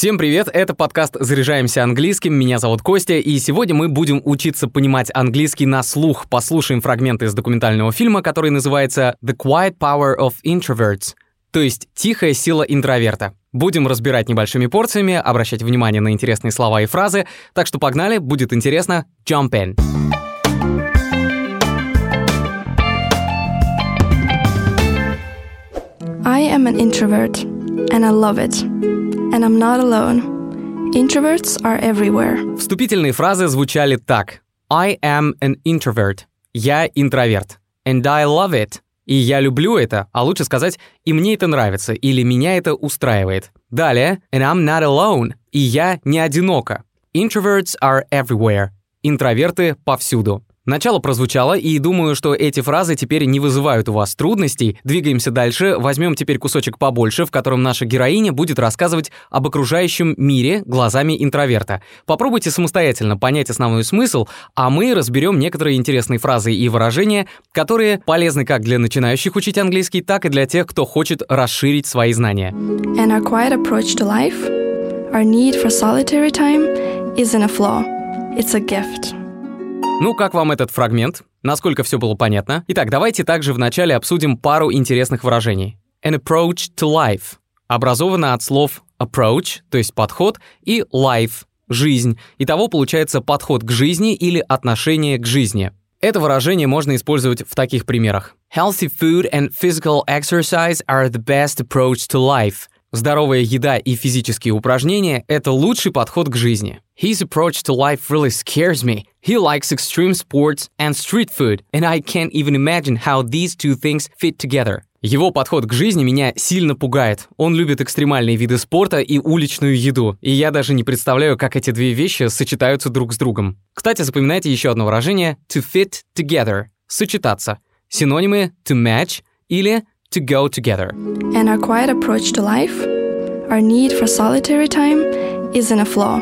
Всем привет, это подкаст «Заряжаемся английским», меня зовут Костя, и сегодня мы будем учиться понимать английский на слух. Послушаем фрагменты из документального фильма, который называется «The Quiet Power of Introverts», то есть «Тихая сила интроверта». Будем разбирать небольшими порциями, обращать внимание на интересные слова и фразы, так что погнали, будет интересно, jump in. I am an introvert, and I love it. And I'm not alone. Introverts are everywhere. Вступительные фразы звучали так. I am an introvert. Я интроверт. And I love it. И я люблю это, а лучше сказать, и мне это нравится, или меня это устраивает. Далее, and I'm not alone. И я не одинока. Introverts are everywhere. Интроверты повсюду. Начало прозвучало, и думаю, что эти фразы теперь не вызывают у вас трудностей. Двигаемся дальше, возьмем теперь кусочек побольше, в котором наша героиня будет рассказывать об окружающем мире глазами интроверта. Попробуйте самостоятельно понять основной смысл, а мы разберем некоторые интересные фразы и выражения, которые полезны как для начинающих учить английский, так и для тех, кто хочет расширить свои знания. And our quiet approach to life, our need for solitary time, isn't a flaw, it's a gift. Ну, как вам этот фрагмент? Насколько все было понятно? Итак, давайте также вначале обсудим пару интересных выражений. An approach to life образовано от слов approach, то есть подход, и life – жизнь. Итого получается подход к жизни или отношение к жизни. Это выражение можно использовать в таких примерах. Healthy food and physical exercise are the best approach to life. Здоровая еда и физические упражнения – это лучший подход к жизни. His approach to life really scares me. He likes extreme sports and street food, and I can't even imagine how these two things fit together. Его подход к жизни меня сильно пугает. Он любит экстремальные виды спорта и уличную еду, и я даже не представляю, как эти две вещи сочетаются друг с другом. Кстати, запоминайте еще одно выражение to fit together – сочетаться. Синонимы to match или to go together. And our quiet approach to life, our need for solitary time, isn't a flaw,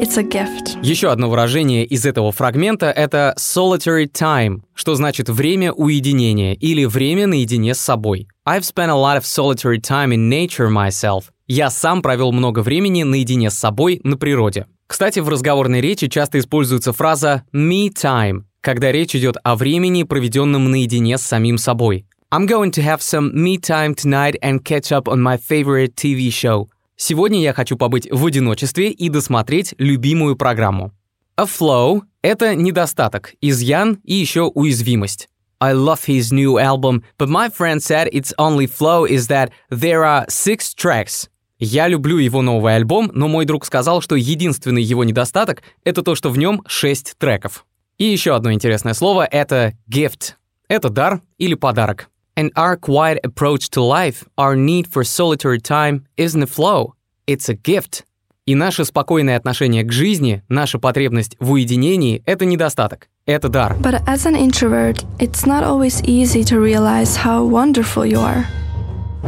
it's a gift. Еще одно выражение из этого фрагмента — это solitary time, что значит время уединения или время наедине с собой. I've spent a lot of solitary time in nature myself. Я сам провел много времени наедине с собой на природе. Кстати, в разговорной речи часто используется фраза me time, когда речь идет о времени, проведенном наедине с самим собой. I'm going to have some me time tonight and catch up on my favorite TV show. Сегодня я хочу побыть в одиночестве и досмотреть любимую программу. A flow — это недостаток, изъян и еще уязвимость. I love his new album, but my friend said its only flaw is that there are six tracks. Я люблю его новый альбом, но мой друг сказал, что единственный его недостаток — это то, что в нем шесть треков. И еще одно интересное слово — это gift. Это дар или подарок. And our quiet approach to life, our need for solitary time, isn't a flaw. It's a gift. И наше спокойное отношение к жизни, наша потребность в уединении — это недостаток. Это дар. But as an introvert, it's not always easy to realize how wonderful you are.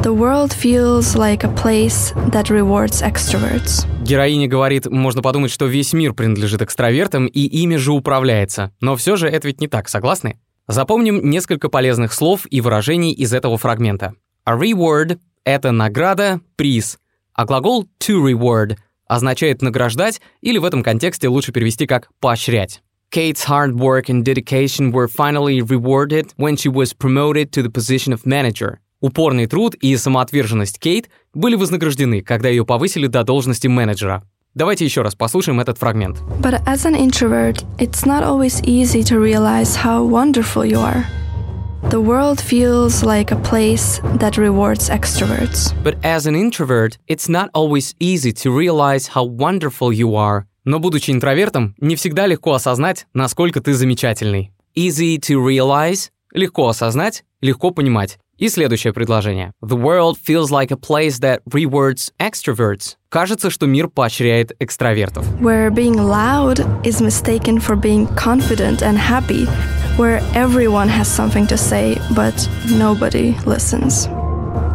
The world feels like a place that rewards extroverts. Героиня говорит, можно подумать, что весь мир принадлежит экстравертам и ими же управляется. Но все же это ведь не так, согласны? Запомним несколько полезных слов и выражений из этого фрагмента. A reward — это награда, приз, а глагол to reward означает награждать или в этом контексте лучше перевести как поощрять. Kate's hard work and dedication were finally rewarded when she was promoted to the position of manager. Упорный труд и самоотверженность Кейт были вознаграждены, когда ее повысили до должности менеджера. Давайте еще раз послушаем этот фрагмент. But as an introvert, it's not always easy to realize how wonderful you are. The world feels like a place that rewards extroverts. But as an introvert, it's not always easy to realize how wonderful you are. Но будучи интровертом, не всегда легко осознать, насколько ты замечательный. Easy to realize – легко осознать, легко понимать. И следующее предложение. The world feels like a place that rewards extroverts. Кажется, что мир поощряет экстравертов. Where being loud is mistaken for being confident and happy, where everyone has something to say, but nobody listens.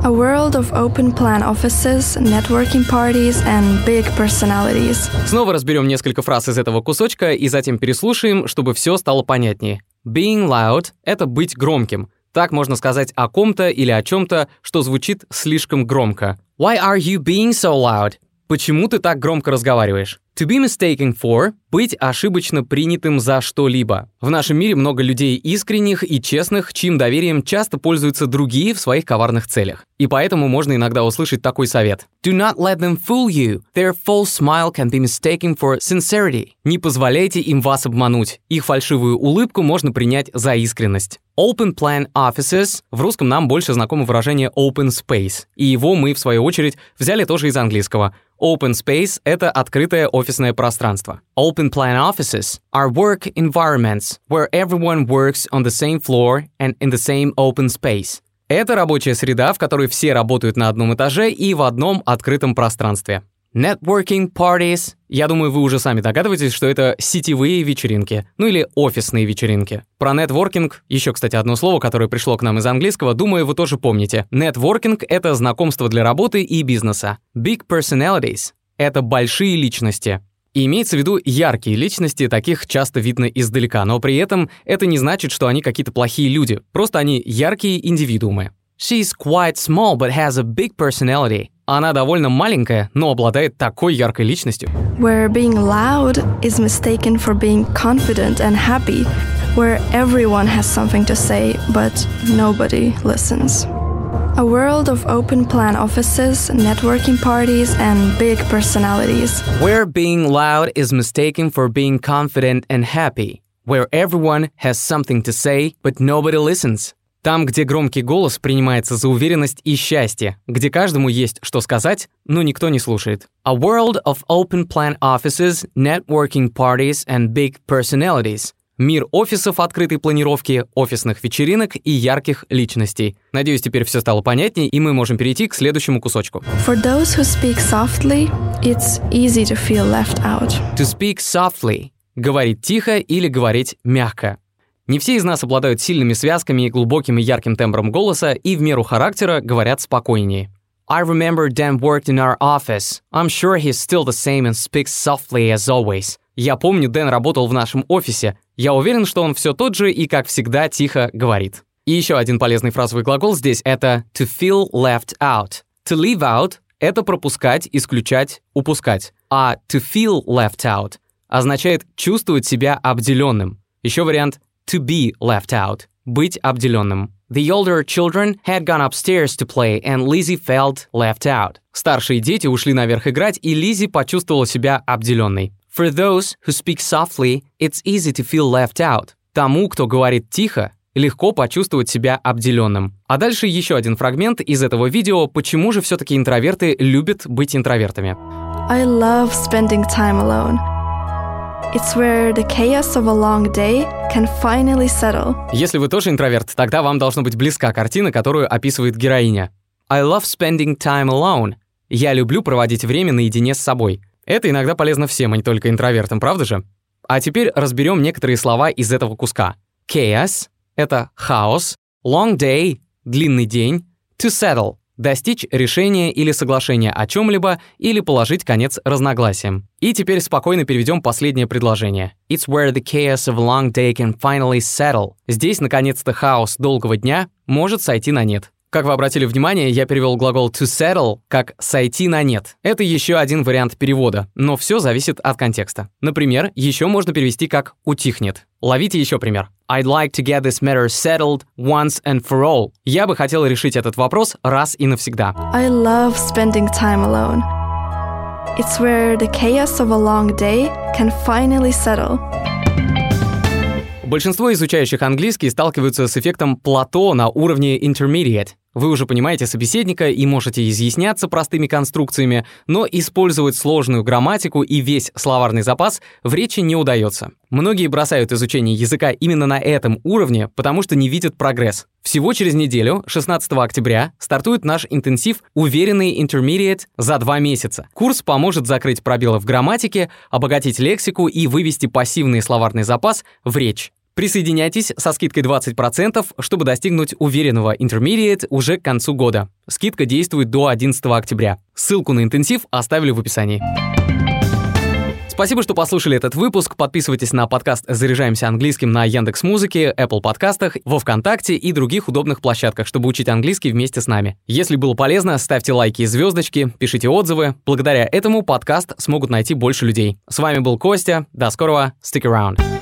A world of open plan offices, networking parties and big personalities. Снова разберем несколько фраз из этого кусочка и затем переслушаем, чтобы все стало понятнее. Being loud — это быть громким. Так можно сказать о ком-то или о чем-то, что звучит слишком громко. Why are you being so loud? Почему ты так громко разговариваешь? To be mistaken for – быть ошибочно принятым за что-либо. В нашем мире много людей искренних и честных, чьим доверием часто пользуются другие в своих коварных целях. И поэтому можно иногда услышать такой совет. Do not let them fool you. Their false smile can be mistaken for sincerity. Не позволяйте им вас обмануть. Их фальшивую улыбку можно принять за искренность. Open Plan Offices, в русском нам больше знакомо выражение Open Space, и его мы, в свою очередь, взяли тоже из английского. Open Space — это открытое офисное пространство. Open Plan Offices are work environments where everyone works on the same floor and in the same open space. Это рабочая среда, в которой все работают на одном этаже и в одном открытом пространстве. Networking parties. Я думаю, вы уже сами догадываетесь, что это сетевые вечеринки, ну или офисные вечеринки. Про нетворкинг, еще, кстати, одно слово, которое пришло к нам из английского, думаю, вы тоже помните. Нетворкинг — это знакомство для работы и бизнеса. Big personalities — это большие личности. И имеется в виду яркие личности, таких часто видно издалека, но при этом это не значит, что они какие-то плохие люди, просто они яркие индивидуумы. She's quite small but has a big personality. Она довольно маленькая, но обладает такой яркой личностью. Where being loud is mistaken for being confident and happy, where everyone has something to say, but nobody listens. A world of open plan offices, networking parties, and big personalities. Where being loud is mistaken for being confident and happy, where everyone has something to say, but nobody listens. Там, где громкий голос принимается за уверенность и счастье, где каждому есть что сказать, но никто не слушает. A world of open plan offices, networking parties and big personalities. Мир офисов открытой планировки, офисных вечеринок и ярких личностей. Надеюсь, теперь все стало понятнее, и мы можем перейти к следующему кусочку. For those who speak softly, it's easy to feel left out. To speak softly — говорить тихо или говорить мягко. Не все из нас обладают сильными связками и глубоким и ярким тембром голоса и в меру характера говорят спокойнее. I remember Dan worked in our office. I'm sure he's still the same and speaks softly as always. Я помню, Дэн работал в нашем офисе. Я уверен, что он все тот же и, как всегда, тихо говорит. И еще один полезный фразовый глагол здесь — это to feel left out. To leave out — это пропускать, исключать, упускать. А to feel left out означает чувствовать себя обделенным. Еще вариант to be left out, быть обделенным. The older children had gone upstairs to play, and Lizzie felt left out. Старшие дети ушли наверх играть, и Лизи почувствовала себя обделенной. For those who speak softly, it's easy to feel left out. Тому, кто говорит тихо, легко почувствовать себя обделенным. А дальше еще один фрагмент из этого видео, почему же все-таки интроверты любят быть интровертами. I love spending time alone. It's where the chaos of a long day can finally settle. Если вы тоже интроверт, тогда вам должна быть близка картина, которую описывает героиня. I love spending time alone. Я люблю проводить время наедине с собой. Это иногда полезно всем, а не только интровертам, правда же? А теперь разберем некоторые слова из этого куска. Chaos — это хаос, long day — длинный день, to settle достичь решения или соглашения о чем-либо или положить конец разногласиям. И теперь спокойно переведем последнее предложение. It's where the chaos of long day can finally settle. Здесь, наконец-то, хаос долгого дня может сойти на нет. Как вы обратили внимание, я перевел глагол to settle как «сойти на нет». Это еще один вариант перевода, но все зависит от контекста. Например, еще можно перевести как «утихнет». Ловите еще пример. I'd like to get this matter settled once and for all. Я бы хотел решить этот вопрос раз и навсегда. I love spending time alone. It's where the chaos of a long day can finally settle. Большинство изучающих английский сталкиваются с эффектом плато на уровне intermediate. Вы уже понимаете собеседника и можете изъясняться простыми конструкциями, но использовать сложную грамматику и весь словарный запас в речи не удается. Многие бросают изучение языка именно на этом уровне, потому что не видят прогресс. Всего через неделю, 16 октября, стартует наш интенсив «Уверенный Intermediate» за два месяца. Курс поможет закрыть пробелы в грамматике, обогатить лексику и вывести пассивный словарный запас в речь. Присоединяйтесь со скидкой 20%, чтобы достигнуть уверенного Intermediate уже к концу года. Скидка действует до 11 октября. Ссылку на интенсив оставили в описании. Спасибо, что послушали этот выпуск. Подписывайтесь на подкаст «Заряжаемся английским» на Яндекс Музыке, Apple подкастах, во Вконтакте и других удобных площадках, чтобы учить английский вместе с нами. Если было полезно, ставьте лайки и звездочки, пишите отзывы. Благодаря этому подкаст смогут найти больше людей. С вами был Костя. До скорого. Stick around.